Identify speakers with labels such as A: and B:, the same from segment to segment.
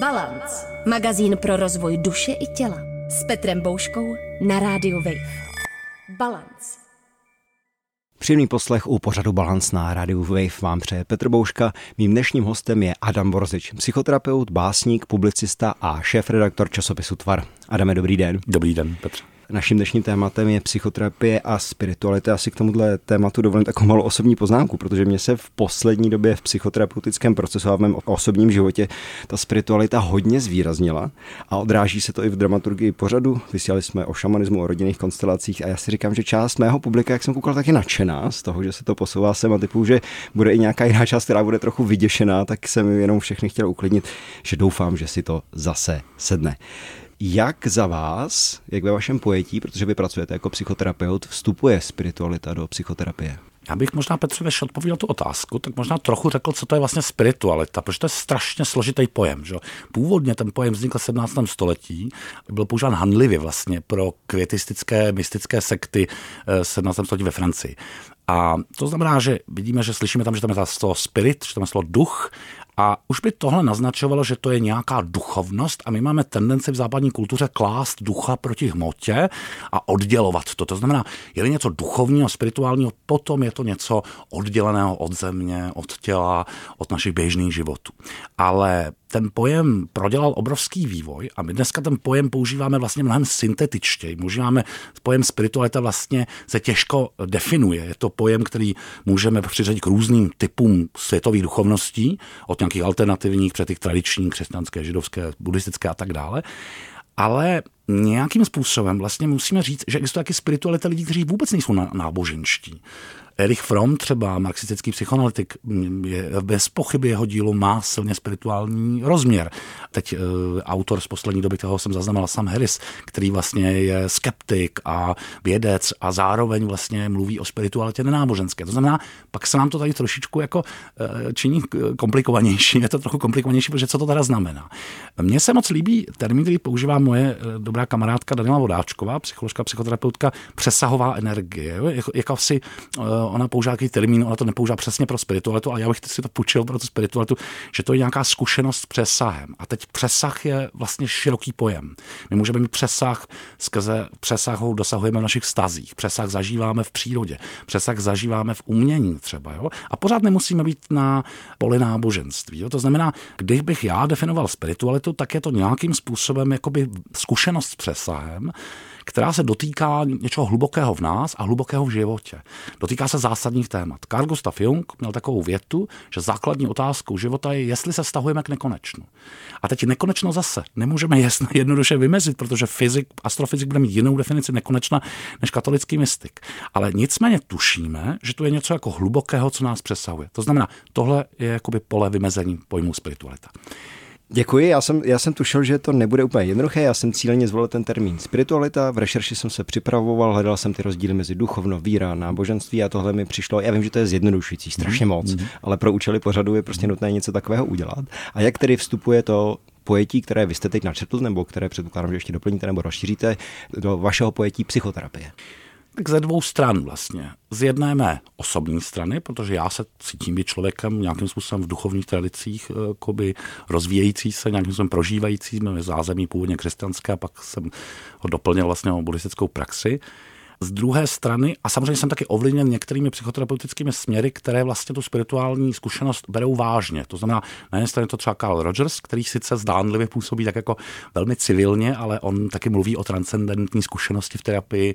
A: Balance. Magazín pro rozvoj duše i těla. S Petrem Bouškou na rádiu Wave. Balance.
B: Příjemný poslech u pořadu Balance na rádiu Wave vám přeje Petr Bouška. Mým dnešním hostem je Adam Borzič, psychoterapeut, básník, publicista a šéf-redaktor časopisu Tvar. Adame, dobrý den.
C: Dobrý den, Petr.
B: Naším dnešním tématem je psychoterapie a spiritualita. Asi k tomuhle tématu dovolím takovou malou osobní poznámku, protože mě se v poslední době v psychoterapeutickém procesu a v mém osobním životě ta spiritualita hodně zvýraznila a odráží se to i v dramaturgii pořadu. Vysílali jsme o šamanismu, o rodinných konstelacích a já si říkám, že část mého publika, jak jsem koukal, taky nadšená z toho, že se to posouvá sem a typu, že bude i nějaká jiná část, která bude trochu vyděšená, tak jsem jenom všechny chtěl uklidnit, že doufám, že si to zase sedne. Jak za vás, jak ve vašem pojetí, protože vy pracujete jako psychoterapeut, vstupuje spiritualita do psychoterapie?
C: Já bych možná Petře, než odpověděl tu otázku, tak možná trochu řekl, co to je vlastně spiritualita, protože to je strašně složitý pojem. Že? Původně ten pojem vznikl v 17. století, byl používán handlivě vlastně pro květistické, mystické sekty v eh, 17. století ve Francii. A to znamená, že vidíme, že slyšíme tam, že tam je to spirit, že tam je slovo duch a už by tohle naznačovalo, že to je nějaká duchovnost a my máme tendenci v západní kultuře klást ducha proti hmotě a oddělovat to. To znamená, je něco duchovního, spirituálního, potom je to něco odděleného od země, od těla, od našich běžných životů. Ale ten pojem prodělal obrovský vývoj a my dneska ten pojem používáme vlastně mnohem syntetičtěji. Používáme pojem spiritualita vlastně se těžko definuje. Je to pojem, který můžeme přiřadit k různým typům světových duchovností, od nějakých alternativních před těch tradičních, křesťanské, židovské, buddhistické a tak dále. Ale nějakým způsobem vlastně musíme říct, že existuje taky spiritualita lidí, kteří vůbec nejsou náboženští. Erich Fromm, třeba marxistický psychoanalytik, je, bez pochyby jeho dílo má silně spirituální rozměr. Teď e, autor z poslední doby, kterého jsem zaznamenal, Sam Harris, který vlastně je skeptik a vědec a zároveň vlastně mluví o spiritualitě nenáboženské. To znamená, pak se nám to tady trošičku jako e, činí komplikovanější. Je to trochu komplikovanější, protože co to teda znamená? Mně se moc líbí termín, který používá moje e, dobrá kamarádka Daniela Vodáčková, psycholožka, psychoterapeutka, přesahová energie. Jako, jako si ona používá nějaký termín, ona to nepoužívá přesně pro spiritualitu, ale já bych si to půjčil pro tu spiritualitu, že to je nějaká zkušenost s přesahem. A teď přesah je vlastně široký pojem. My můžeme mít přesah, skrze přesahu dosahujeme v našich vztazích, přesah zažíváme v přírodě, přesah zažíváme v umění třeba. Jo? A pořád nemusíme být na poli náboženství. Jo? To znamená, když bych já definoval spiritualitu, tak je to nějakým způsobem jakoby zkušenost s přesahem, která se dotýká něčeho hlubokého v nás a hlubokého v životě. Dotýká se zásadních témat. Carl Gustav Jung měl takovou větu, že základní otázkou života je, jestli se stahujeme k nekonečnu. A teď nekonečno zase. Nemůžeme jasně jednoduše vymezit, protože fyzik, astrofyzik bude mít jinou definici nekonečna než katolický mystik. Ale nicméně tušíme, že tu je něco jako hlubokého, co nás přesahuje. To znamená, tohle je jakoby pole vymezení pojmu spiritualita.
B: Děkuji, já jsem, já jsem tušil, že to nebude úplně jednoduché, já jsem cíleně zvolil ten termín spiritualita, v rešerši jsem se připravoval, hledal jsem ty rozdíly mezi duchovno, víra, náboženství a tohle mi přišlo, já vím, že to je zjednodušující strašně moc, mm-hmm. ale pro účely pořadu je prostě nutné něco takového udělat. A jak tedy vstupuje to pojetí, které vy jste teď načetl, nebo které předpokládám, že ještě doplníte nebo rozšíříte, do vašeho pojetí psychoterapie?
C: Tak ze dvou stran vlastně. Z jedné mé osobní strany, protože já se cítím být člověkem nějakým způsobem v duchovních tradicích, eh, jakoby rozvíjející se, nějakým způsobem prožívající, mé zázemí původně křesťanské a pak jsem ho doplnil vlastně o buddhistickou praxi. Z druhé strany, a samozřejmě jsem taky ovlivněn některými psychoterapeutickými směry, které vlastně tu spirituální zkušenost berou vážně. To znamená, na jedné straně to třeba Carl Rogers, který sice zdánlivě působí tak jako velmi civilně, ale on taky mluví o transcendentní zkušenosti v terapii,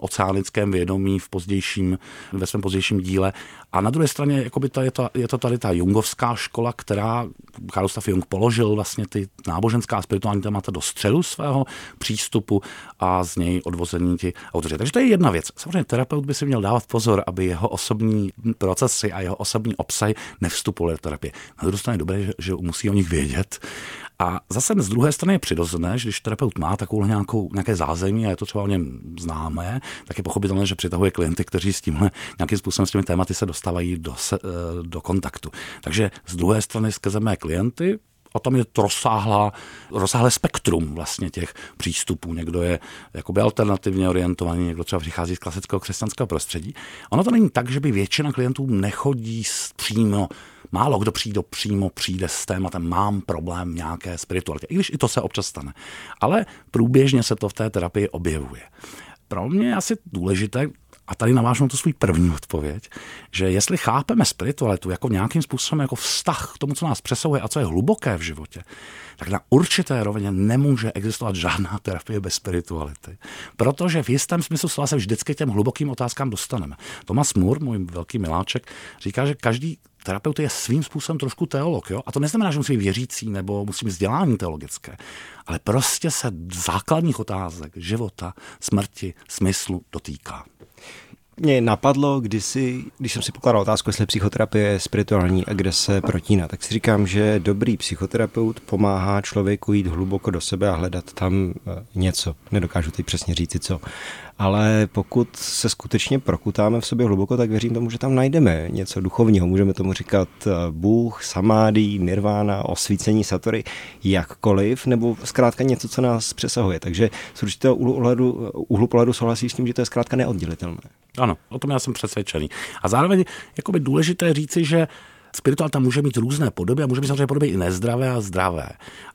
C: oceánickém vědomí v pozdějším, ve svém pozdějším díle. A na druhé straně jakoby ta, je, to, je to tady ta jungovská škola, která Carl Gustav Jung položil vlastně ty náboženská a spirituální témata do středu svého přístupu a z něj odvození ti autoři. Takže to je jedna věc. Samozřejmě terapeut by si měl dávat pozor, aby jeho osobní procesy a jeho osobní obsah nevstupovaly do terapie. Na druhé straně je dobré, že, že musí o nich vědět. A zase z druhé strany je přirozené, že když terapeut má takovou nějakou, nějaké zázemí a je to třeba o něm známé, tak je pochopitelné, že přitahuje klienty, kteří s tímhle nějakým způsobem s těmi tématy se dostávají do, se, eh, do kontaktu. Takže z druhé strany skrze mé klienty o tom je to rozsáhlá, rozsáhlé spektrum vlastně těch přístupů. Někdo je jakoby alternativně orientovaný, někdo třeba přichází z klasického křesťanského prostředí. Ono to není tak, že by většina klientů nechodí přímo Málo kdo přijde přímo přijde s tématem, mám problém nějaké spiritualitě, i když i to se občas stane. Ale průběžně se to v té terapii objevuje. Pro mě je asi důležité, a tady navážu na to svůj první odpověď, že jestli chápeme spiritualitu jako nějakým způsobem jako vztah k tomu, co nás přesahuje a co je hluboké v životě, tak na určité rovině nemůže existovat žádná terapie bez spirituality. Protože v jistém smyslu slova se vždycky těm hlubokým otázkám dostaneme. Thomas Moore, můj velký miláček, říká, že každý terapeut je svým způsobem trošku teolog. Jo? A to neznamená, že musí být věřící nebo musí mít vzdělání teologické, ale prostě se základních otázek života, smrti, smyslu dotýká
B: mě napadlo kdysi, když jsem si pokládal otázku, jestli psychoterapie je spirituální a kde se protíná, tak si říkám, že dobrý psychoterapeut pomáhá člověku jít hluboko do sebe a hledat tam eh, něco. Nedokážu teď přesně říci co. Ale pokud se skutečně prokutáme v sobě hluboko, tak věřím tomu, že tam najdeme něco duchovního. Můžeme tomu říkat eh, Bůh, samády, nirvána, osvícení satory, jakkoliv, nebo zkrátka něco, co nás přesahuje. Takže z určitého úhlu, ohledu, úhlu pohledu souhlasím s tím, že to je zkrátka neoddělitelné.
C: Ano, o tom já jsem přesvědčený. A zároveň jakoby důležité říci, že spiritualita může mít různé podoby a může mít samozřejmě podoby i nezdravé a zdravé.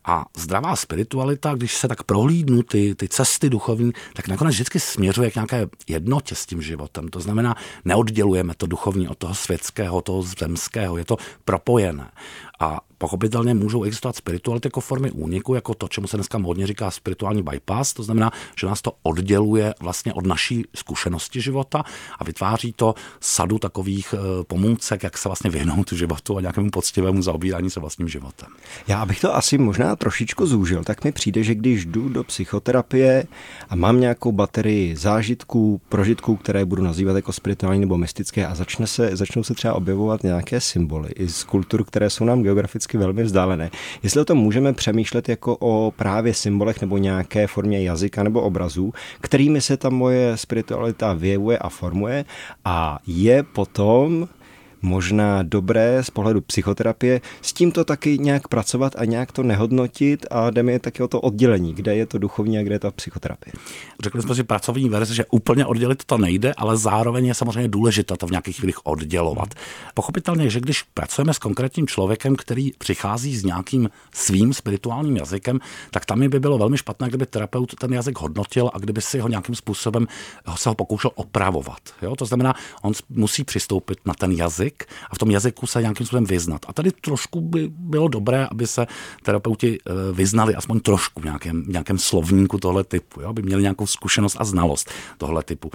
C: A zdravá spiritualita, když se tak prohlídnu ty, ty cesty duchovní, tak nakonec vždycky směřuje k nějaké jednotě s tím životem. To znamená, neoddělujeme to duchovní od toho světského, toho zemského, je to propojené. A pochopitelně můžou existovat spirituality jako formy úniku, jako to, čemu se dneska modně říká spirituální bypass, to znamená, že nás to odděluje vlastně od naší zkušenosti života a vytváří to sadu takových eh, pomůcek, jak se vlastně vyhnout životu a nějakému poctivému zaobírání se vlastním životem.
B: Já abych to asi možná trošičku zúžil, tak mi přijde, že když jdu do psychoterapie a mám nějakou baterii zážitků, prožitků, které budu nazývat jako spirituální nebo mystické a začne se, začnou se třeba objevovat nějaké symboly i z kultur, které jsou nám geograficky velmi vzdálené. Jestli o tom můžeme přemýšlet jako o právě symbolech nebo nějaké formě jazyka nebo obrazů, kterými se ta moje spiritualita vyjevuje a formuje a je potom možná dobré z pohledu psychoterapie s tímto taky nějak pracovat a nějak to nehodnotit a jde mi taky o to oddělení, kde je to duchovní a kde je ta psychoterapie.
C: Řekli jsme si pracovní verzi, že úplně oddělit to nejde, ale zároveň je samozřejmě důležité to v nějakých chvílích oddělovat. Pochopitelně, že když pracujeme s konkrétním člověkem, který přichází s nějakým svým spirituálním jazykem, tak tam by bylo velmi špatné, kdyby terapeut ten jazyk hodnotil a kdyby si ho nějakým způsobem se ho pokoušel opravovat. Jo? To znamená, on musí přistoupit na ten jazyk, jazyk a v tom jazyku se nějakým způsobem vyznat. A tady trošku by bylo dobré, aby se terapeuti eh, vyznali aspoň trošku v nějakém, nějakém slovníku tohle typu, jo? aby měli nějakou zkušenost a znalost tohle typu.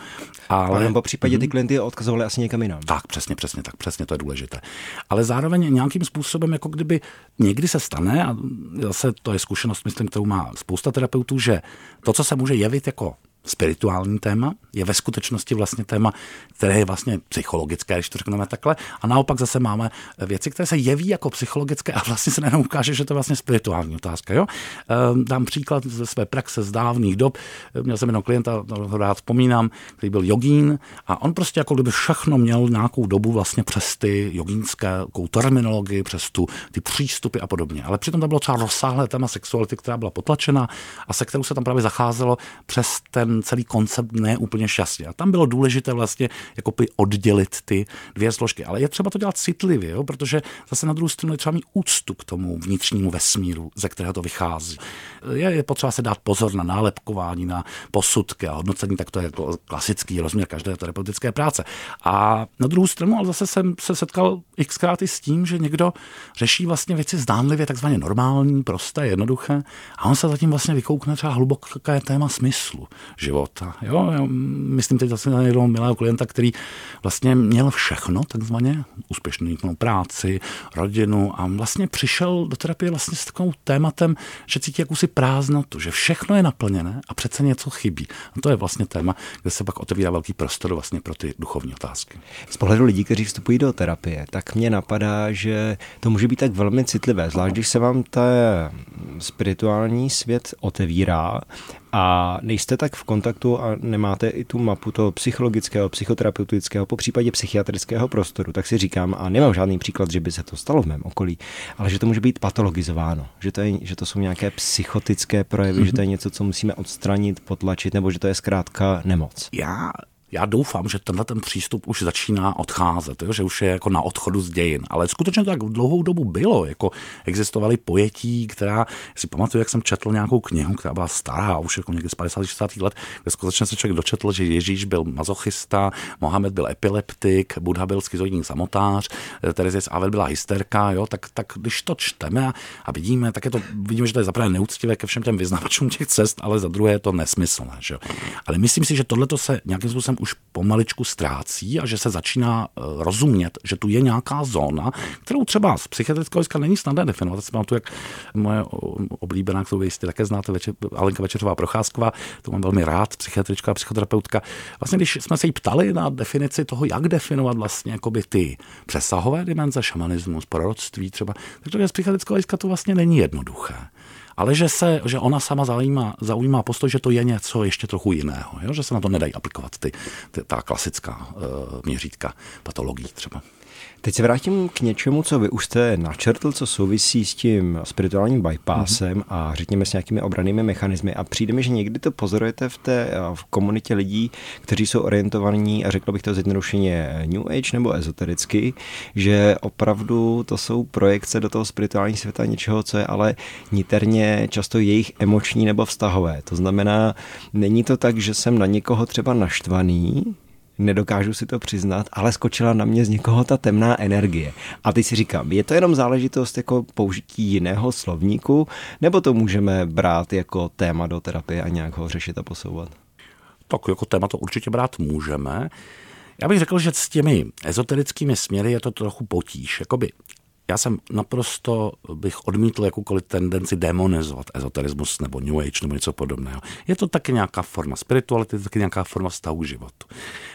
B: Ale po případě ty mhm. klienty odkazovali asi někam jinam.
C: Tak, přesně, přesně, tak přesně to je důležité. Ale zároveň nějakým způsobem, jako kdyby někdy se stane, a zase to je zkušenost, myslím, kterou má spousta terapeutů, že to, co se může jevit jako spirituální téma, je ve skutečnosti vlastně téma, které je vlastně psychologické, když to řekneme takhle. A naopak zase máme věci, které se jeví jako psychologické a vlastně se nejenom ukáže, že to je vlastně spirituální otázka. Jo? Ehm, dám příklad ze své praxe z dávných dob. Měl jsem jenom klienta, ho rád vzpomínám, který byl jogín a on prostě jako kdyby všechno měl nějakou dobu vlastně přes ty jogínské terminologii, přes tu, ty přístupy a podobně. Ale přitom to bylo třeba rozsáhlé téma sexuality, která byla potlačena a se kterou se tam právě zacházelo přes ten ten celý koncept ne úplně šťastně. A tam bylo důležité vlastně jako by oddělit ty dvě složky. Ale je třeba to dělat citlivě, jo? protože zase na druhou stranu je třeba mít úctu k tomu vnitřnímu vesmíru, ze kterého to vychází. Je, je potřeba se dát pozor na nálepkování, na posudky a hodnocení, tak to je jako klasický rozměr každé terapeutické práce. A na druhou stranu, ale zase jsem se setkal xkrát i s tím, že někdo řeší vlastně věci zdánlivě takzvaně normální, prosté, jednoduché a on se zatím vlastně vykoukne třeba hluboké téma smyslu, života. Jo, já myslím teď zase na jednoho milého klienta, který vlastně měl všechno, takzvaně, úspěšnou práci, rodinu a vlastně přišel do terapie vlastně s takovým tématem, že cítí jakousi prázdnotu, že všechno je naplněné a přece něco chybí. A to je vlastně téma, kde se pak otevírá velký prostor vlastně pro ty duchovní otázky.
B: Z pohledu lidí, kteří vstupují do terapie, tak mě napadá, že to může být tak velmi citlivé, zvlášť když se vám ta spirituální svět otevírá a nejste tak v kontaktu a nemáte i tu mapu toho psychologického, psychoterapeutického, po případě psychiatrického prostoru, tak si říkám, a nemám žádný příklad, že by se to stalo v mém okolí, ale že to může být patologizováno, že to, je, že to jsou nějaké psychotické projevy, mm-hmm. že to je něco, co musíme odstranit, potlačit, nebo že to je zkrátka nemoc.
C: Já já doufám, že tenhle ten přístup už začíná odcházet, jo? že už je jako na odchodu z dějin. Ale skutečně to tak dlouhou dobu bylo. Jako existovaly pojetí, která, si pamatuju, jak jsem četl nějakou knihu, která byla stará, už jako někdy z 50. 60. let, kde skutečně se člověk dočetl, že Ježíš byl mazochista, Mohamed byl epileptik, Buddha byl schizoidní samotář, Terezie z Avel byla hysterka, jo? Tak, tak když to čteme a vidíme, tak je to, vidíme, že to je zaprvé neúctivé ke všem těm vyznavačům těch cest, ale za druhé je to nesmyslné. Že? Ale myslím si, že tohle se nějakým způsobem už pomaličku ztrácí a že se začíná eh, rozumět, že tu je nějaká zóna, kterou třeba z psychiatrického hlediska není snadné definovat. Si tu, jak moje oblíbená, kterou jistě také znáte, večer, Alenka Večeřová Procházková, to mám velmi rád, psychiatrička a psychoterapeutka. Vlastně, když jsme se jí ptali na definici toho, jak definovat vlastně ty přesahové dimenze, šamanismus, proroctví třeba, tak to z psychiatrického hlediska to vlastně není jednoduché ale že, se, že ona sama zaujímá, zaujímá postoj, že to je něco ještě trochu jiného, jo? že se na to nedají aplikovat ty, ty, ta klasická uh, měřítka patologií třeba.
B: Teď se vrátím k něčemu, co vy už jste načrtl, co souvisí s tím spirituálním bypassem mm-hmm. a řekněme s nějakými obranými mechanismy. A přijde mi, že někdy to pozorujete v té v komunitě lidí, kteří jsou orientovaní, a řekl bych to zjednodušeně New Age nebo ezotericky, že opravdu to jsou projekce do toho spirituálního světa něčeho, co je ale niterně často jejich emoční nebo vztahové. To znamená, není to tak, že jsem na někoho třeba naštvaný, nedokážu si to přiznat, ale skočila na mě z někoho ta temná energie. A teď si říkám, je to jenom záležitost jako použití jiného slovníku, nebo to můžeme brát jako téma do terapie a nějak ho řešit a posouvat?
C: Tak jako téma to určitě brát můžeme. Já bych řekl, že s těmi ezoterickými směry je to trochu potíž. Jakoby já jsem naprosto bych odmítl jakoukoliv tendenci demonizovat ezoterismus nebo New Age nebo něco podobného. Je to taky nějaká forma spirituality, taky nějaká forma k životu.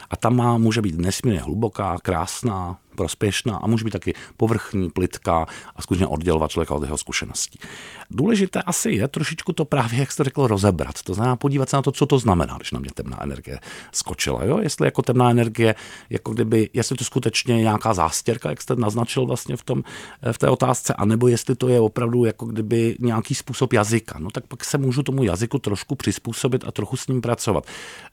C: A ta má, může být nesmírně hluboká, krásná, prospěšná a může být taky povrchní, plitká a skutečně oddělovat člověka od jeho zkušeností. Důležité asi je trošičku to právě, jak jste řekl, rozebrat. To znamená podívat se na to, co to znamená, když na mě temná energie skočila. Jo? Jestli jako temná energie, jako kdyby, jestli to skutečně nějaká zástěrka, jak jste naznačil vlastně v, tom, v té otázce, anebo jestli to je opravdu jako kdyby nějaký způsob jazyka. No tak pak se můžu tomu jazyku trošku přizpůsobit a trochu s ním pracovat.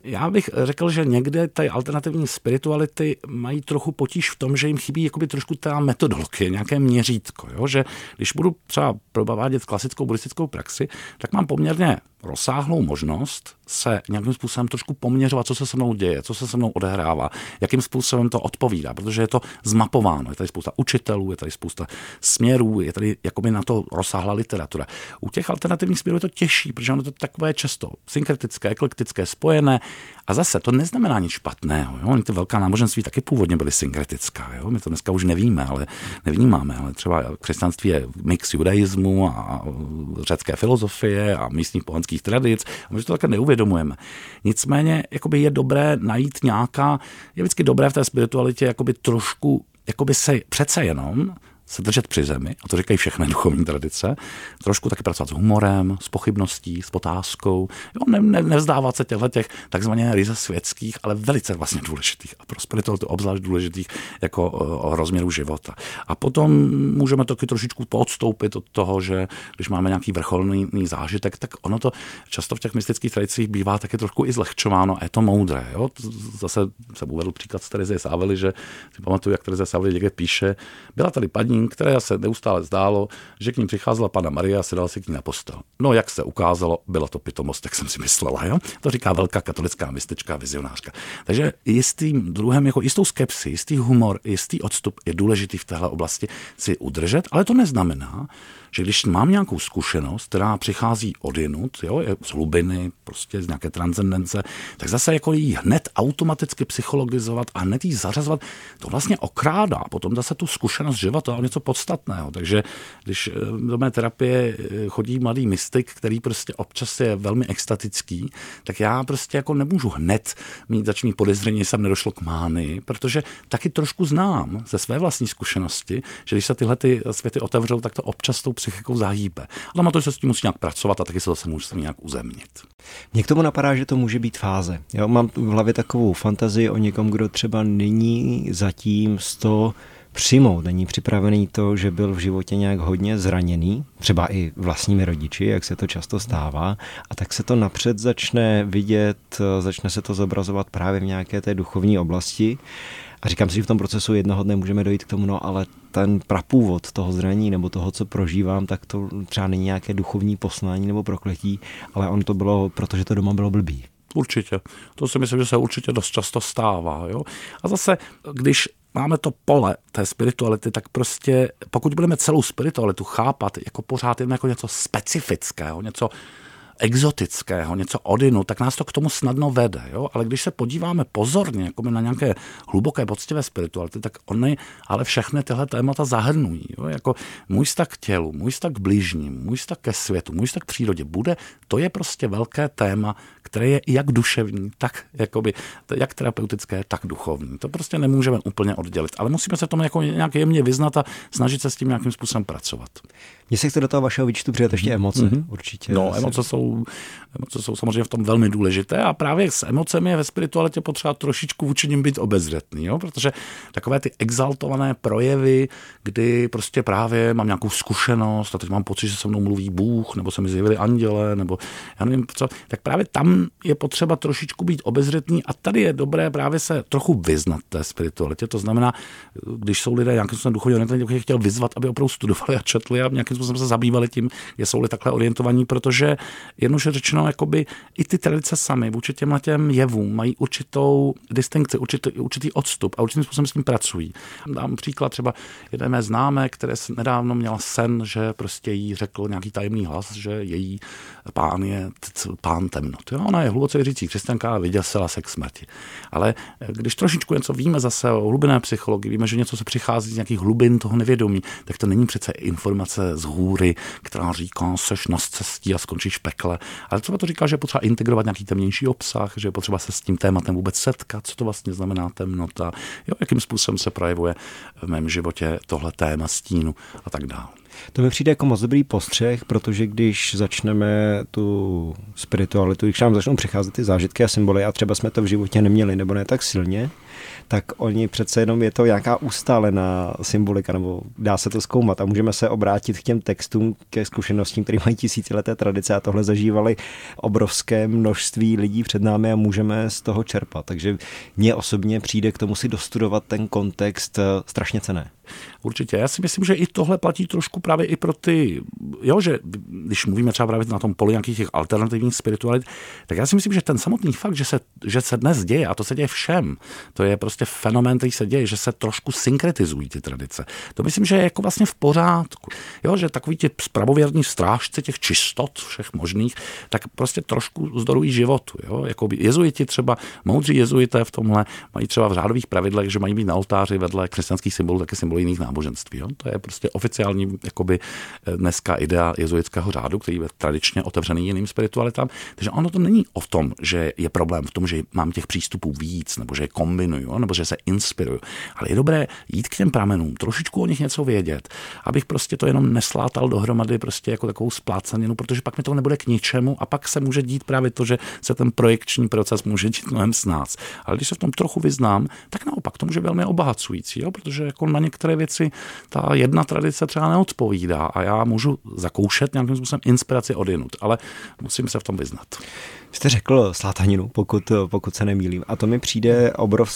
C: Já bych řekl, že někde ty alternativní spirituality mají trochu potíž v tom, že jim chybí jakoby trošku ta metodologie, nějaké měřítko. Jo? Že když budu třeba provádět klasickou buddhistickou praxi, tak mám poměrně rozsáhlou možnost se nějakým způsobem trošku poměřovat, co se se mnou děje, co se se mnou odehrává, jakým způsobem to odpovídá, protože je to zmapováno. Je tady spousta učitelů, je tady spousta směrů, je tady jakoby na to rozsáhlá literatura. U těch alternativních směrů je to těžší, protože ono to takové často synkretické, eklektické, spojené. A zase to neznamená nic špatného. Jo? Ty velká náboženství taky původně byly synkretická. Jo? My to dneska už nevíme, ale nevnímáme. Ale třeba křesťanství je mix judaismu a řecké filozofie a místních pohanských tradic. A my to také neuvědomujeme. Nicméně jakoby je dobré najít nějaká, je vždycky dobré v té spiritualitě jakoby trošku jakoby se přece jenom se držet při zemi, a to říkají všechny duchovní tradice, trošku taky pracovat s humorem, s pochybností, s potázkou, jo, ne, ne, nevzdávat se těchto těch takzvaně ryze světských, ale velice vlastně důležitých a pro spiritualitu obzvlášť důležitých jako o, rozměru života. A potom můžeme taky trošičku podstoupit od toho, že když máme nějaký vrcholný zážitek, tak ono to často v těch mystických tradicích bývá taky trošku i zlehčováno a je to moudré. Jo? Zase jsem uvedl příklad z Terezie Sávely, že si pamatuju, jak Terezie Sávely někde píše, byla tady paní, které se neustále zdálo, že k ním přicházela pana Maria a sedala si k ní na postel. No, jak se ukázalo, byla to pitomost, jak jsem si myslela. Jo? To říká velká katolická mistička, vizionářka. Takže jistým druhem, jako jistou skepsi, jistý humor, jistý odstup je důležitý v téhle oblasti si udržet, ale to neznamená, že když mám nějakou zkušenost, která přichází od jinut, jo, z hlubiny, prostě z nějaké transcendence, tak zase jako jí hned automaticky psychologizovat a hned jí zařazovat, to vlastně okrádá potom zase tu zkušenost života o něco podstatného. Takže když eh, do mé terapie eh, chodí mladý mystik, který prostě občas je velmi extatický, tak já prostě jako nemůžu hned mít začný podezření, že jsem nedošlo k mány, protože taky trošku znám ze své vlastní zkušenosti, že když se tyhle ty světy otevřou, tak to občas tou psychikou zahýbe. Ale na to se s tím musí nějak pracovat a taky se zase může nějak uzemnit.
B: Mně k tomu napadá, že to může být fáze. Jo, mám v hlavě takovou fantazii o někom, kdo třeba není zatím z toho přijmout, není připravený to, že byl v životě nějak hodně zraněný, třeba i vlastními rodiči, jak se to často stává, a tak se to napřed začne vidět, začne se to zobrazovat právě v nějaké té duchovní oblasti. A říkám si, že v tom procesu jednoho dne můžeme dojít k tomu, no ale ten prapůvod toho zranění nebo toho, co prožívám, tak to třeba není nějaké duchovní poslání nebo prokletí, ale on to bylo, protože to doma bylo blbý.
C: Určitě. To si myslím, že se určitě dost často stává. Jo? A zase, když máme to pole té spirituality, tak prostě pokud budeme celou spiritualitu chápat jako pořád jen jako něco specifického, něco exotického, něco odinu, tak nás to k tomu snadno vede. Jo? Ale když se podíváme pozorně jako na nějaké hluboké, poctivé spirituality, tak oni ale všechny tyhle témata zahrnují. Jo? Jako můj vztah k tělu, můj vztah k blížním, můj vztah ke světu, můj vztah k přírodě bude, to je prostě velké téma, které je jak duševní, tak jakoby, jak terapeutické, tak duchovní. To prostě nemůžeme úplně oddělit, ale musíme se tomu jako nějak jemně vyznat a snažit se s tím nějakým způsobem pracovat.
B: Mně se chce do toho vašeho výčtu přidat ještě emoce, mm-hmm. určitě.
C: No, emoce jsou, emoce jsou samozřejmě v tom velmi důležité a právě s emocemi je ve spiritualitě potřeba trošičku vůči nim být obezřetný, jo? protože takové ty exaltované projevy, kdy prostě právě mám nějakou zkušenost a teď mám pocit, že se mnou mluví Bůh, nebo se mi zjevili anděle, nebo já nevím co, tak právě tam je potřeba trošičku být obezřetný a tady je dobré právě se trochu vyznat té spiritualitě. To znamená, když jsou lidé nějakým způsobem duchovně chtěl vyzvat, aby opravdu studovali a četli a nějakým způsobem se zabývali tím, jsou-li takhle orientovaní, protože jednoduše řečeno, jakoby i ty tradice samy vůči těm těm jevům mají určitou distinkci, určitý, určitý odstup a určitým způsobem s tím pracují. Dám příklad třeba jedné mé známé, které nedávno měla sen, že prostě jí řekl nějaký tajemný hlas, že její pán je pán temnot. Jo? Ona je hluboce věřící křesťanka a vyděsila se k smrti. Ale když trošičku něco víme zase o hlubinné psychologii, víme, že něco se přichází z nějakých hlubin toho nevědomí, tak to není přece informace z hůry, která říká, seš na cestí a skončíš v pekle. Ale třeba to říká, že je potřeba integrovat nějaký temnější obsah, že je potřeba se s tím tématem vůbec setkat, co to vlastně znamená temnota, jo, jakým způsobem se projevuje v mém životě tohle téma stínu a tak dále.
B: To mi přijde jako moc dobrý postřeh, protože když začneme tu spiritualitu, když nám začnou přicházet ty zážitky a symboly a třeba jsme to v životě neměli nebo ne tak silně, tak oni přece jenom je to nějaká ustálená symbolika, nebo dá se to zkoumat a můžeme se obrátit k těm textům, ke zkušenostím, které mají tisícileté tradice a tohle zažívali obrovské množství lidí před námi a můžeme z toho čerpat. Takže mně osobně přijde k tomu si dostudovat ten kontext eh, strašně cené.
C: Určitě. Já si myslím, že i tohle platí trošku právě i pro ty, jo, že když mluvíme třeba právě na tom poli nějakých těch alternativních spiritualit, tak já si myslím, že ten samotný fakt, že se, že se dnes děje, a to se děje všem, to je prostě fenomén, který se děje, že se trošku synkretizují ty tradice. To myslím, že je jako vlastně v pořádku. Jo, že takový ti spravověrní strážci těch čistot všech možných, tak prostě trošku zdorují životu. Jo? Jako jezuiti třeba, moudří jezuité v tomhle mají třeba v řádových pravidlech, že mají být na oltáři vedle křesťanských symbolů taky symbolů jiných náboženství. Jo? To je prostě oficiální jakoby, eh, dneska idea jezuitského řádu, který je tradičně otevřený jiným spiritualitám. Takže ono to není o tom, že je problém v tom, že mám těch přístupů víc, nebo že je kombinuju, nebo že se inspiruju. Ale je dobré jít k těm pramenům, trošičku o nich něco vědět, abych prostě to jenom neslátal dohromady prostě jako takovou spláceninu, protože pak mi to nebude k ničemu a pak se může dít právě to, že se ten projekční proces může dít mnohem s nás. Ale když se v tom trochu vyznám, tak naopak to může velmi obohacující, jo? protože jako na některé věci ta jedna tradice třeba neodpovídá a já můžu zakoušet nějakým způsobem inspiraci odinut, ale musím se v tom vyznat.
B: Jste řekl slátaninu, pokud, pokud se nemýlím. A to mi přijde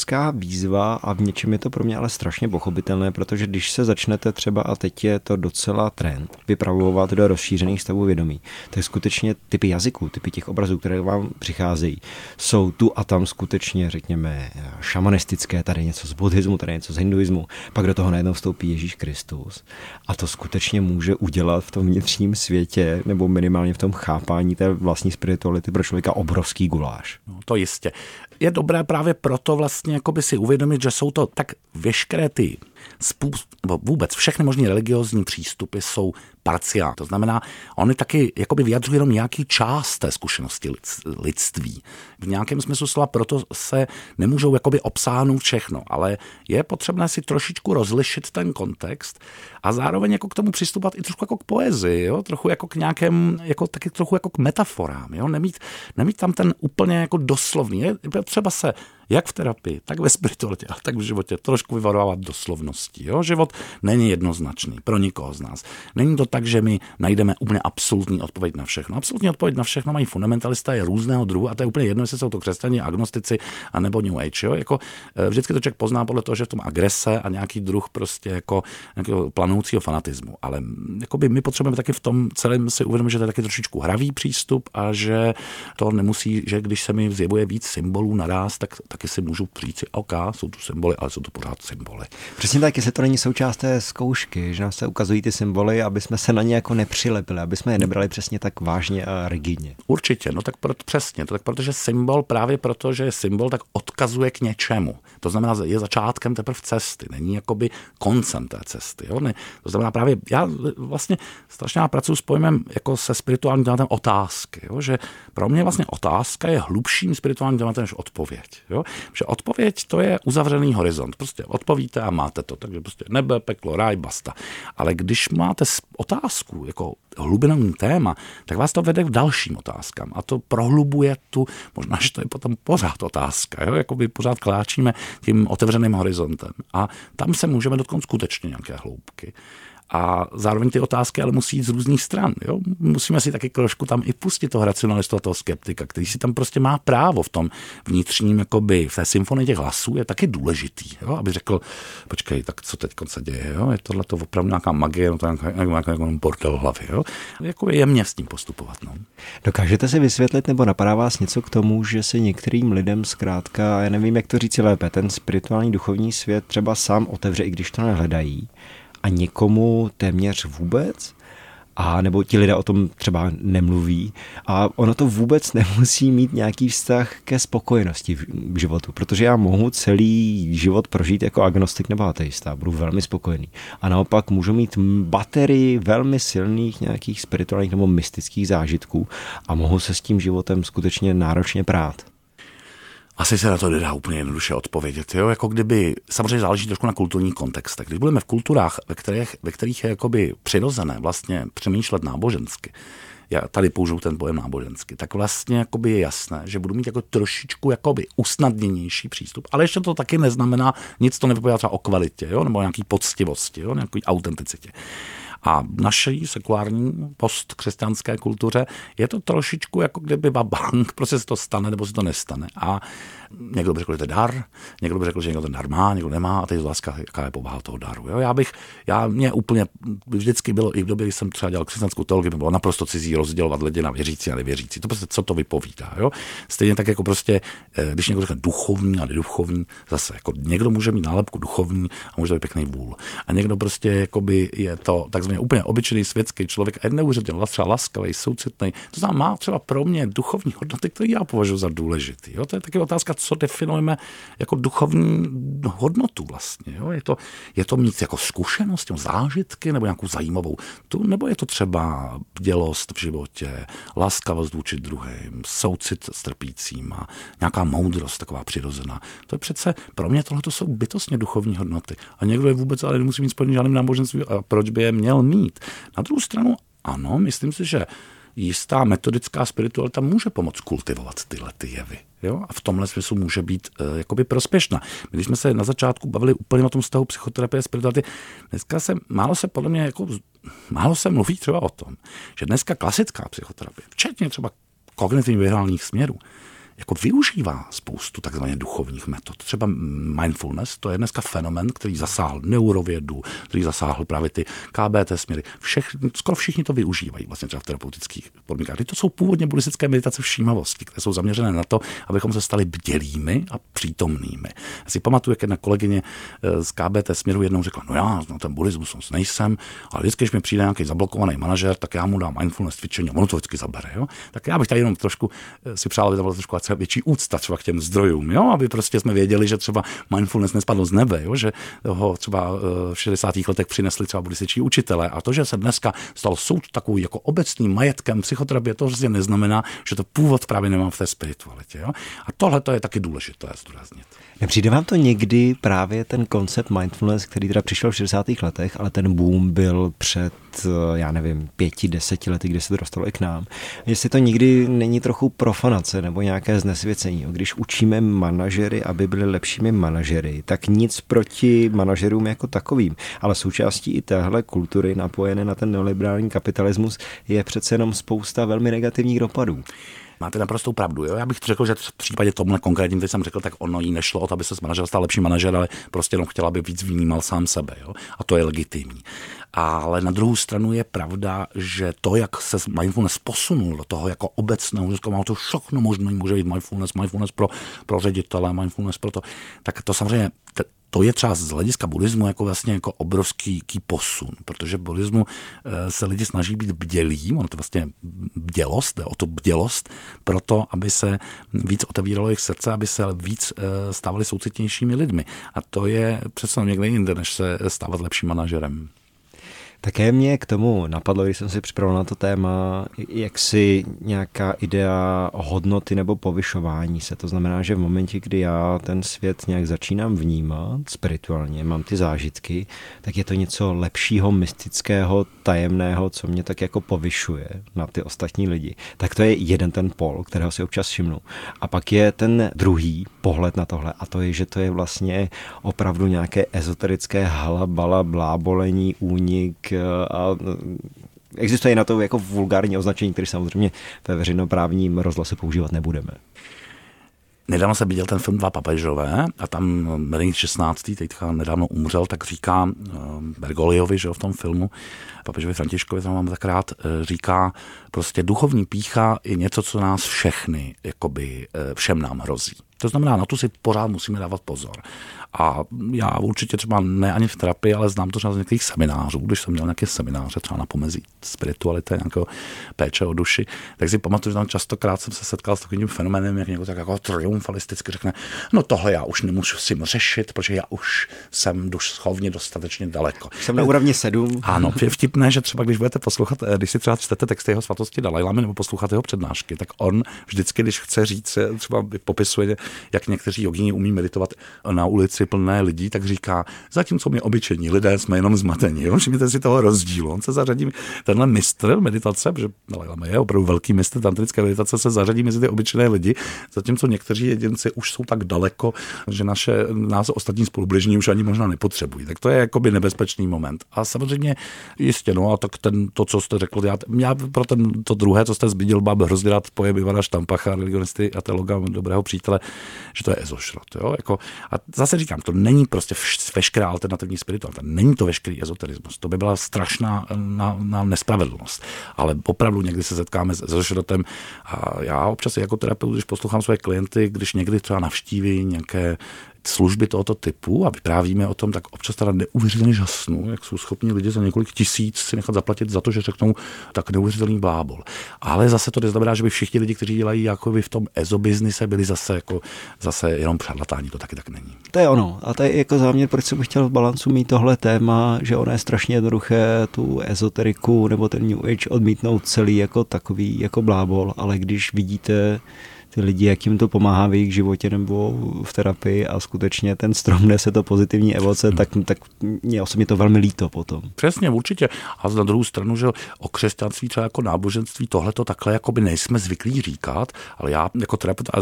B: obrovská výzva a v něčem je to pro mě ale strašně pochopitelné, protože když se začnete třeba, a teď je to docela trend, vypravovat do rozšířených stavů vědomí, tak skutečně typy jazyků, typy těch obrazů, které vám přicházejí, jsou tu a tam skutečně, řekněme, šamanistické, tady něco z buddhismu, tady něco z hinduismu, pak do toho najednou vstoupí Ježíš Kristus. A to skutečně může udělat v tom vnitřním světě, nebo minimálně v tom chápání té vlastní spirituality pro člověka obrovský guláš.
C: No, to jistě. Je dobré právě proto vlastně jakoby si uvědomit, že jsou to tak veškeré ty způsob, vůbec všechny možné religiozní přístupy jsou parciální. To znamená, oni taky jakoby vyjadřují jenom nějaký část té zkušenosti lidství. V nějakém smyslu slova proto se nemůžou jakoby obsáhnout všechno, ale je potřebné si trošičku rozlišit ten kontext a zároveň jako k tomu přistupovat i trošku jako k poezii, jo? trochu jako k nějakém, jako, taky trochu jako k metaforám, jo? Nemít, nemít tam ten úplně jako doslovný. Je třeba se jak v terapii, tak ve spiritualitě, ale tak v životě trošku vyvarovávat doslovností. Jo? Život není jednoznačný pro nikoho z nás. Není to tak, že my najdeme úplně absolutní odpověď na všechno. Absolutní odpověď na všechno mají fundamentalisté různého druhu a to je úplně jedno, jestli jsou to křesťani, agnostici a nebo New Age. Jo? Jako, eh, vždycky to člověk pozná podle toho, že v tom agrese a nějaký druh prostě jako nějakého planoucího fanatismu. Ale mm, jakoby my potřebujeme taky v tom celém si uvědomit, že to je taky trošičku hravý přístup a že to nemusí, že když se mi zjevuje víc symbolů naraz, tak taky si můžu říct si, OK, jsou tu symboly, ale jsou to pořád symboly.
B: Přesně tak, jestli to není součást té zkoušky, že nám se ukazují ty symboly, aby jsme se na ně jako nepřilepili, aby jsme je nebrali přesně tak vážně a rigidně.
C: Určitě, no tak proto, přesně, to tak protože symbol právě proto, že je symbol, tak odkazuje k něčemu. To znamená, je začátkem teprve cesty, není jakoby koncem té cesty. Jo? Ne, to znamená právě, já vlastně strašně pracuji s pojmem jako se spirituálním tématem otázky, jo? že pro mě vlastně otázka je hlubším spirituálním tématem než odpověď. Jo? Že odpověď to je uzavřený horizont. Prostě odpovíte a máte to. Takže prostě nebe, peklo, ráj, basta. Ale když máte otázku, jako hlubinový téma, tak vás to vede k dalším otázkám. A to prohlubuje tu, možná, že to je potom pořád otázka, jo? jako by pořád kláčíme tím otevřeným horizontem. A tam se můžeme dotknout skutečně nějaké hloubky. A zároveň ty otázky ale musí jít z různých stran. Jo? Musíme si taky trošku tam i pustit toho racionalistu a toho skeptika, který si tam prostě má právo v tom vnitřním, jakoby v té symfonii těch hlasů je taky důležitý, jo? aby řekl, počkej, tak co teď se děje, jo? je tohle to opravdu nějaká magie, no to je nějaký, nějaký, nějaký bordel hlavy. Jo? Jako je jemně s tím postupovat. No.
B: Dokážete si vysvětlit nebo napadá vás něco k tomu, že se některým lidem zkrátka, já nevím, jak to říct lépe, ten spirituální duchovní svět třeba sám otevře, i když to nehledají, a někomu téměř vůbec? A nebo ti lidé o tom třeba nemluví. A ono to vůbec nemusí mít nějaký vztah ke spokojenosti v životu, protože já mohu celý život prožít jako agnostik nebo ateista, budu velmi spokojený. A naopak můžu mít baterii velmi silných nějakých spirituálních nebo mystických zážitků a mohu se s tím životem skutečně náročně prát.
C: Asi se na to nedá úplně jednoduše odpovědět. Jo? Jako kdyby, samozřejmě záleží trošku na kulturní kontext. Když budeme v kulturách, ve kterých, ve kterých je jakoby přirozené vlastně přemýšlet nábožensky, já tady použiju ten pojem nábožensky, tak vlastně jakoby je jasné, že budu mít jako trošičku jakoby usnadněnější přístup, ale ještě to taky neznamená, nic to nevypovídá třeba o kvalitě, jo? nebo nějaký poctivosti, jo? nějaký autenticitě. A naší sekulární postkřesťanské kultuře je to trošičku jako kdyby babank, prostě se to stane nebo se to nestane. A někdo by řekl, že to je dar, někdo by řekl, že někdo ten dar má, někdo nemá a teď je otázka, jaká je povaha toho daru. Jo? Já bych, já mě úplně vždycky bylo, i v době, kdy jsem třeba dělal křesťanskou teologii, bylo naprosto cizí rozdělovat lidi na věřící a nevěřící. To prostě, co to vypovídá. Jo? Stejně tak jako prostě, eh, když někdo řekne duchovní a neduchovní, zase jako někdo může mít nálepku duchovní a může být pěkný vůl. A někdo prostě jakoby je to takzvaně úplně obyčejný světský člověk a je neuvěřitelně třeba laskavý, soucitný. To znamená, má třeba pro mě duchovní hodnoty, které já považuji za důležitý. Jo? To je taky otázka, co definujeme jako duchovní hodnotu vlastně. Jo? Je, to, je to mít jako zkušenost, zážitky nebo nějakou zajímavou tu, nebo je to třeba dělost v životě, laskavost vůči druhým, soucit s trpícím nějaká moudrost taková přirozená. To je přece, pro mě tohle jsou bytostně duchovní hodnoty. A někdo je vůbec ale nemusí mít spojený žádným náboženstvím a proč by je měl mít? Na druhou stranu, ano, myslím si, že jistá metodická spiritualita může pomoct kultivovat tyhle ty jevy. Jo? A v tomhle smyslu může být e, jakoby prospěšná. My, když jsme se na začátku bavili úplně o tom vztahu psychoterapie a spirituality, dneska se málo se podle mě jako, málo se mluví třeba o tom, že dneska klasická psychoterapie, včetně třeba kognitivně vyhrálních směrů, jako využívá spoustu takzvaně duchovních metod. Třeba mindfulness, to je dneska fenomen, který zasáhl neurovědu, který zasáhl právě ty KBT směry. Všech, skoro všichni to využívají vlastně třeba v terapeutických podmínkách. To jsou původně buddhistické meditace všímavosti, které jsou zaměřené na to, abychom se stali bdělými a přítomnými. Já si pamatuju, jak jedna kolegyně eh, z KBT směru jednou řekla, no já no ten buddhismus nejsem, ale vždycky, když mi přijde nějaký zablokovaný manažer, tak já mu dám mindfulness cvičení ono to vždycky zabere. Jo? Tak já bych tady jenom trošku eh, si přál, aby tam bylo trošku třeba větší úcta třeba k těm zdrojům, jo? aby prostě jsme věděli, že třeba mindfulness nespadlo z nebe, jo? že ho třeba eh, v 60. letech přinesli třeba buddhističtí učitelé a to, že se dneska stal soud takový jako obecným majetkem psychoterapie, to prostě neznamená, že to původ právě nemám v té spiritualitě. Jo? A tohle to je taky důležité zdůraznit.
B: Nepřijde vám to někdy právě ten koncept mindfulness, který teda přišel v 60. letech, ale ten boom byl před, eh, já nevím, pěti, deseti lety, kdy se to dostalo i k nám. Jestli to nikdy není trochu profanace nebo nějaké znesvěcení. Když učíme manažery, aby byli lepšími manažery, tak nic proti manažerům jako takovým, ale součástí i téhle kultury napojené na ten neoliberální kapitalismus je přece jenom spousta velmi negativních dopadů.
C: Máte naprostou pravdu. Jo? Já bych řekl, že v případě tomhle konkrétním, teď jsem řekl, tak ono jí nešlo o to, aby se z manažera stal lepší manažer, ale prostě jenom chtěla, aby víc vnímal sám sebe. Jo? A to je legitimní. Ale na druhou stranu je pravda, že to, jak se mindfulness posunul do toho jako obecného, že má to všechno možné, může být mindfulness, mindfulness pro, pro ředitele, mindfulness pro to, tak to samozřejmě to je třeba z hlediska buddhismu jako vlastně jako obrovský posun, protože buddhismu eh, se lidi snaží být bdělí, ono to vlastně bdělost, o to bdělost, proto, aby se víc otevíralo jejich srdce, aby se víc eh, stávali soucitnějšími lidmi. A to je přece někde jinde, než se stávat lepším manažerem.
B: Také mě k tomu napadlo, když jsem si připravil na to téma, jak si nějaká idea hodnoty nebo povyšování se. To znamená, že v momentě, kdy já ten svět nějak začínám vnímat spirituálně, mám ty zážitky, tak je to něco lepšího, mystického, tajemného, co mě tak jako povyšuje na ty ostatní lidi. Tak to je jeden ten pol, kterého si občas všimnu. A pak je ten druhý pohled na tohle a to je, že to je vlastně opravdu nějaké ezoterické halabala, blábolení, únik, a existuje na to jako vulgární označení, které samozřejmě ve veřejnoprávním rozhlase používat nebudeme.
C: Nedávno se viděl ten film Dva papežové a tam Benedikt 16. teďka nedávno umřel, tak říká eh, Bergoliovi, že v tom filmu, papežovi Františkovi, tam mám tak rád, eh, říká, prostě duchovní pícha je něco, co nás všechny, jakoby eh, všem nám hrozí. To znamená, na to si pořád musíme dávat pozor. A já určitě třeba ne ani v terapii, ale znám to třeba z některých seminářů, když jsem měl nějaké semináře třeba na pomezí spirituality, nějakého péče o duši, tak si pamatuju, že tam častokrát jsem se setkal s takovým fenoménem, jak někdo tak jako triumfalisticky řekne, no tohle já už nemůžu si řešit, protože já už jsem dušovně dostatečně daleko.
B: Jsem na úrovni sedm.
C: Ano, je vtipné, že třeba když budete poslouchat, eh, když si třeba čtete texty jeho svatosti Dalajlamy nebo posloucháte jeho přednášky, tak on vždycky, když chce říct, eh, třeba popisuje, jak někteří jogíni umí meditovat na ulici plné lidí, tak říká, zatímco my obyčejní lidé jsme jenom zmatení. Jo? Všimněte si toho rozdílu. On se zařadí, tenhle mistr meditace, protože je opravdu velký mistr tantrické meditace, se zařadí mezi ty obyčejné lidi, zatímco někteří jedinci už jsou tak daleko, že naše, nás ostatní spoluběžní už ani možná nepotřebují. Tak to je jakoby nebezpečný moment. A samozřejmě jistě, no a tak ten, to, co jste řekl, já, já pro ten, to druhé, co jste zbídil, mám hrozně rád pojem Ivana Štampacha, religionisty a teologa, dobrého přítele, že to je ezošrot. Jo? Jako, a zase říkám, to není prostě veškerá alternativní spiritualita, není to veškerý ezoterismus. To by byla strašná na, na nespravedlnost. Ale opravdu někdy se setkáme s ezošrotem a já občas jako terapeut, když poslouchám své klienty, když někdy třeba navštíví nějaké služby tohoto typu a vyprávíme o tom, tak občas teda neuvěřitelně žasnu, jak jsou schopni lidi za několik tisíc si nechat zaplatit za to, že řeknou tak neuvěřitelný blábol. Ale zase to neznamená, že by všichni lidi, kteří dělají jako v tom ezobiznise, byli zase jako zase jenom přadlatáni, to taky tak není.
B: To je ono. A to je jako záměr, proč jsem chtěl v balancu mít tohle téma, že ono je strašně jednoduché tu ezoteriku nebo ten New Age odmítnout celý jako takový jako blábol, ale když vidíte ty lidi, jak jim to pomáhá v jejich životě nebo v terapii a skutečně ten strom nese to pozitivní evoce, tak, tak mě osobně to velmi líto potom.
C: Přesně, určitě. A na druhou stranu, že o křesťanství třeba jako náboženství tohle to takhle jako by nejsme zvyklí říkat, ale já jako terapeut a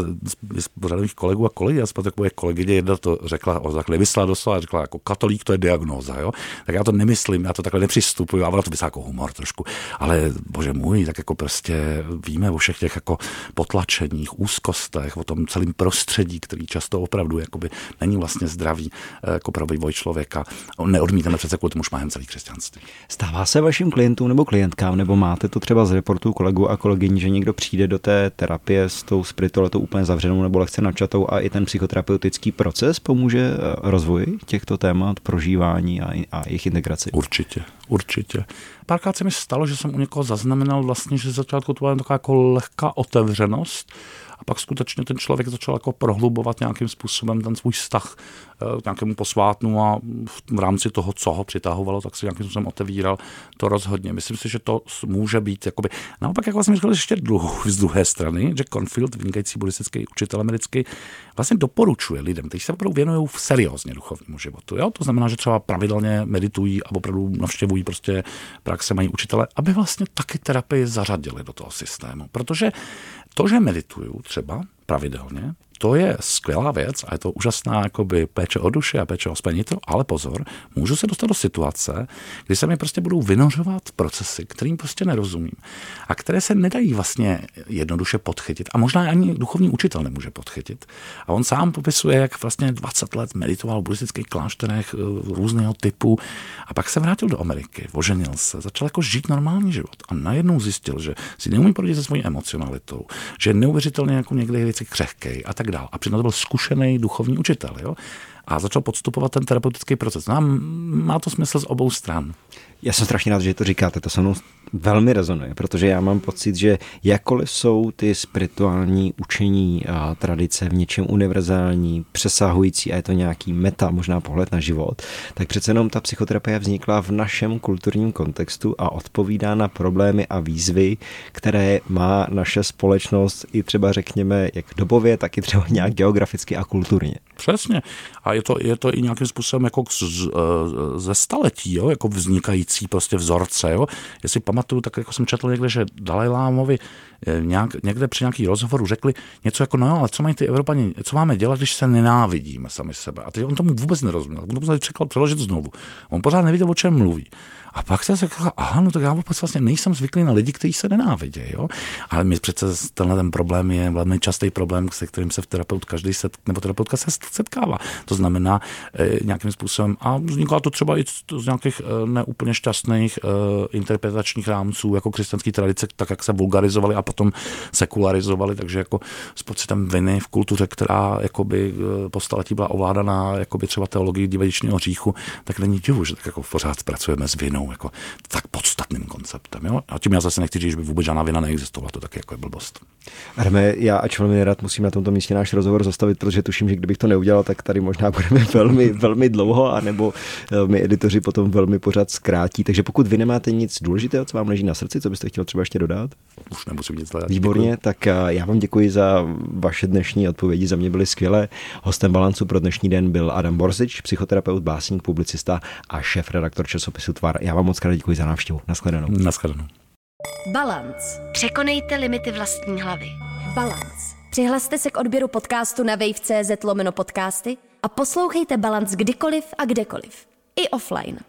C: z pořadových kolegů a kolegy, já jsem takové kolegyně jedna to řekla, o takhle vyslala doslova, řekla jako katolík to je diagnóza, jo? tak já to nemyslím, já to takhle nepřistupuju, a ona to myslá jako humor trošku, ale bože můj, tak jako prostě víme o všech těch jako potlačeních, úzkostech, o tom celém prostředí, který často opravdu jakoby není vlastně zdravý eh, jako pro vývoj člověka. Neodmítáme přece kvůli tomu šmahem celý křesťanství.
B: Stává se vašim klientům nebo klientkám, nebo máte to třeba z reportů kolegů a kolegyní, že někdo přijde do té terapie s tou spiritualitou úplně zavřenou nebo lehce načatou a i ten psychoterapeutický proces pomůže eh, rozvoji těchto témat, prožívání a, a jejich integraci?
C: Určitě, určitě. Párkrát se mi stalo, že jsem u někoho zaznamenal vlastně, že začátku to byla taková jako lehká otevřenost, pak skutečně ten člověk začal jako prohlubovat nějakým způsobem ten svůj vztah eh, k nějakému posvátnu a v rámci toho, co ho přitahovalo, tak se nějakým způsobem otevíral. To rozhodně. Myslím si, že to může být jakoby... Naopak, jak vlastně říkal, ještě dlouho z druhé strany, že Confield, vynikající buddhistický učitel americký, vlastně doporučuje lidem, kteří se opravdu věnují seriózně duchovnímu životu. Jo? To znamená, že třeba pravidelně meditují a opravdu navštěvují prostě praxe, mají učitele, aby vlastně taky terapii zařadili do toho systému. Protože to, že medituju třeba pravidelně, to je skvělá věc a je to úžasná jakoby, péče o duši a péče o spenitro, ale pozor, můžu se dostat do situace, kdy se mi prostě budou vynořovat procesy, kterým prostě nerozumím a které se nedají vlastně jednoduše podchytit a možná ani duchovní učitel nemůže podchytit. A on sám popisuje, jak vlastně 20 let meditoval v buddhistických klášterech eh, různého typu a pak se vrátil do Ameriky, oženil se, začal jako žít normální život a najednou zjistil, že si neumí poradit se svojí emocionalitou, že je neuvěřitelně jako někdy věci křehkej a tak dál. A přitom to byl zkušený duchovní učitel. Jo? A začal podstupovat ten terapeutický proces. No a má to smysl z obou stran.
B: Já jsem strašně rád, že to říkáte, to se mnou velmi rezonuje, protože já mám pocit, že jakkoliv jsou ty spirituální učení a tradice v něčem univerzální, přesahující a je to nějaký meta, možná pohled na život, tak přece jenom ta psychoterapie vznikla v našem kulturním kontextu a odpovídá na problémy a výzvy, které má naše společnost i třeba řekněme jak dobově, tak i třeba nějak geograficky a kulturně.
C: Přesně. A je to, je to i nějakým způsobem jako z, z, ze staletí, jo? jako vznikající prostě vzorce. Jo? Jestli pamatuju, tak jako jsem četl někde, že Dalaj Lámovi eh, nějak, někde při nějaký rozhovoru řekli něco jako, no ale co mají ty Evropani, co máme dělat, když se nenávidíme sami sebe. A teď on tomu vůbec nerozuměl. On to musel přeložit znovu. On pořád nevěděl, o čem mluví. A pak se řekl, aha, no tak já vůbec vlastně nejsem zvyklý na lidi, kteří se nenávidí, jo. Ale my přece tenhle ten problém je velmi častý problém, se kterým se v terapeut každý set, nebo terapeutka se setkává. To znamená e, nějakým způsobem, a vzniká to třeba i z nějakých e, neúplně šťastných e, interpretačních rámců, jako křesťanské tradice, tak jak se vulgarizovali a potom sekularizovali, takže jako s pocitem viny v kultuře, která jakoby po staletí byla ovládaná jakoby třeba teologii divaděčního hříchu, tak není divu, že tak jako pořád pracujeme s vinou jako tak podstatným konceptem. Jo? A tím já zase nechci říct, že by vůbec žádná vina neexistovala, to taky jako je blbost.
B: Arme, já ač velmi rád musím na tomto místě náš rozhovor zastavit, protože tuším, že kdybych to neudělal, tak tady možná budeme velmi, velmi dlouho, anebo eh, my editoři potom velmi pořád zkrátí. Takže pokud vy nemáte nic důležitého, co vám leží na srdci, co byste chtěl třeba ještě dodat?
C: Už nemusím nic hledat.
B: Výborně, děkuji. tak eh, já vám děkuji za vaše dnešní odpovědi, za mě byly skvělé. Hostem Balancu pro dnešní den byl Adam Borzič, psychoterapeut, básník, publicista a šéf redaktor časopisu Tvar. Já vám moc krát děkuji za návštěvu. Naschledanou.
C: Naschledanou.
A: Balance. Překonejte limity vlastní hlavy. Balance. Přihlaste se k odběru podcastu na wave.cz lomeno podcasty a poslouchejte Balance kdykoliv a kdekoliv. I offline.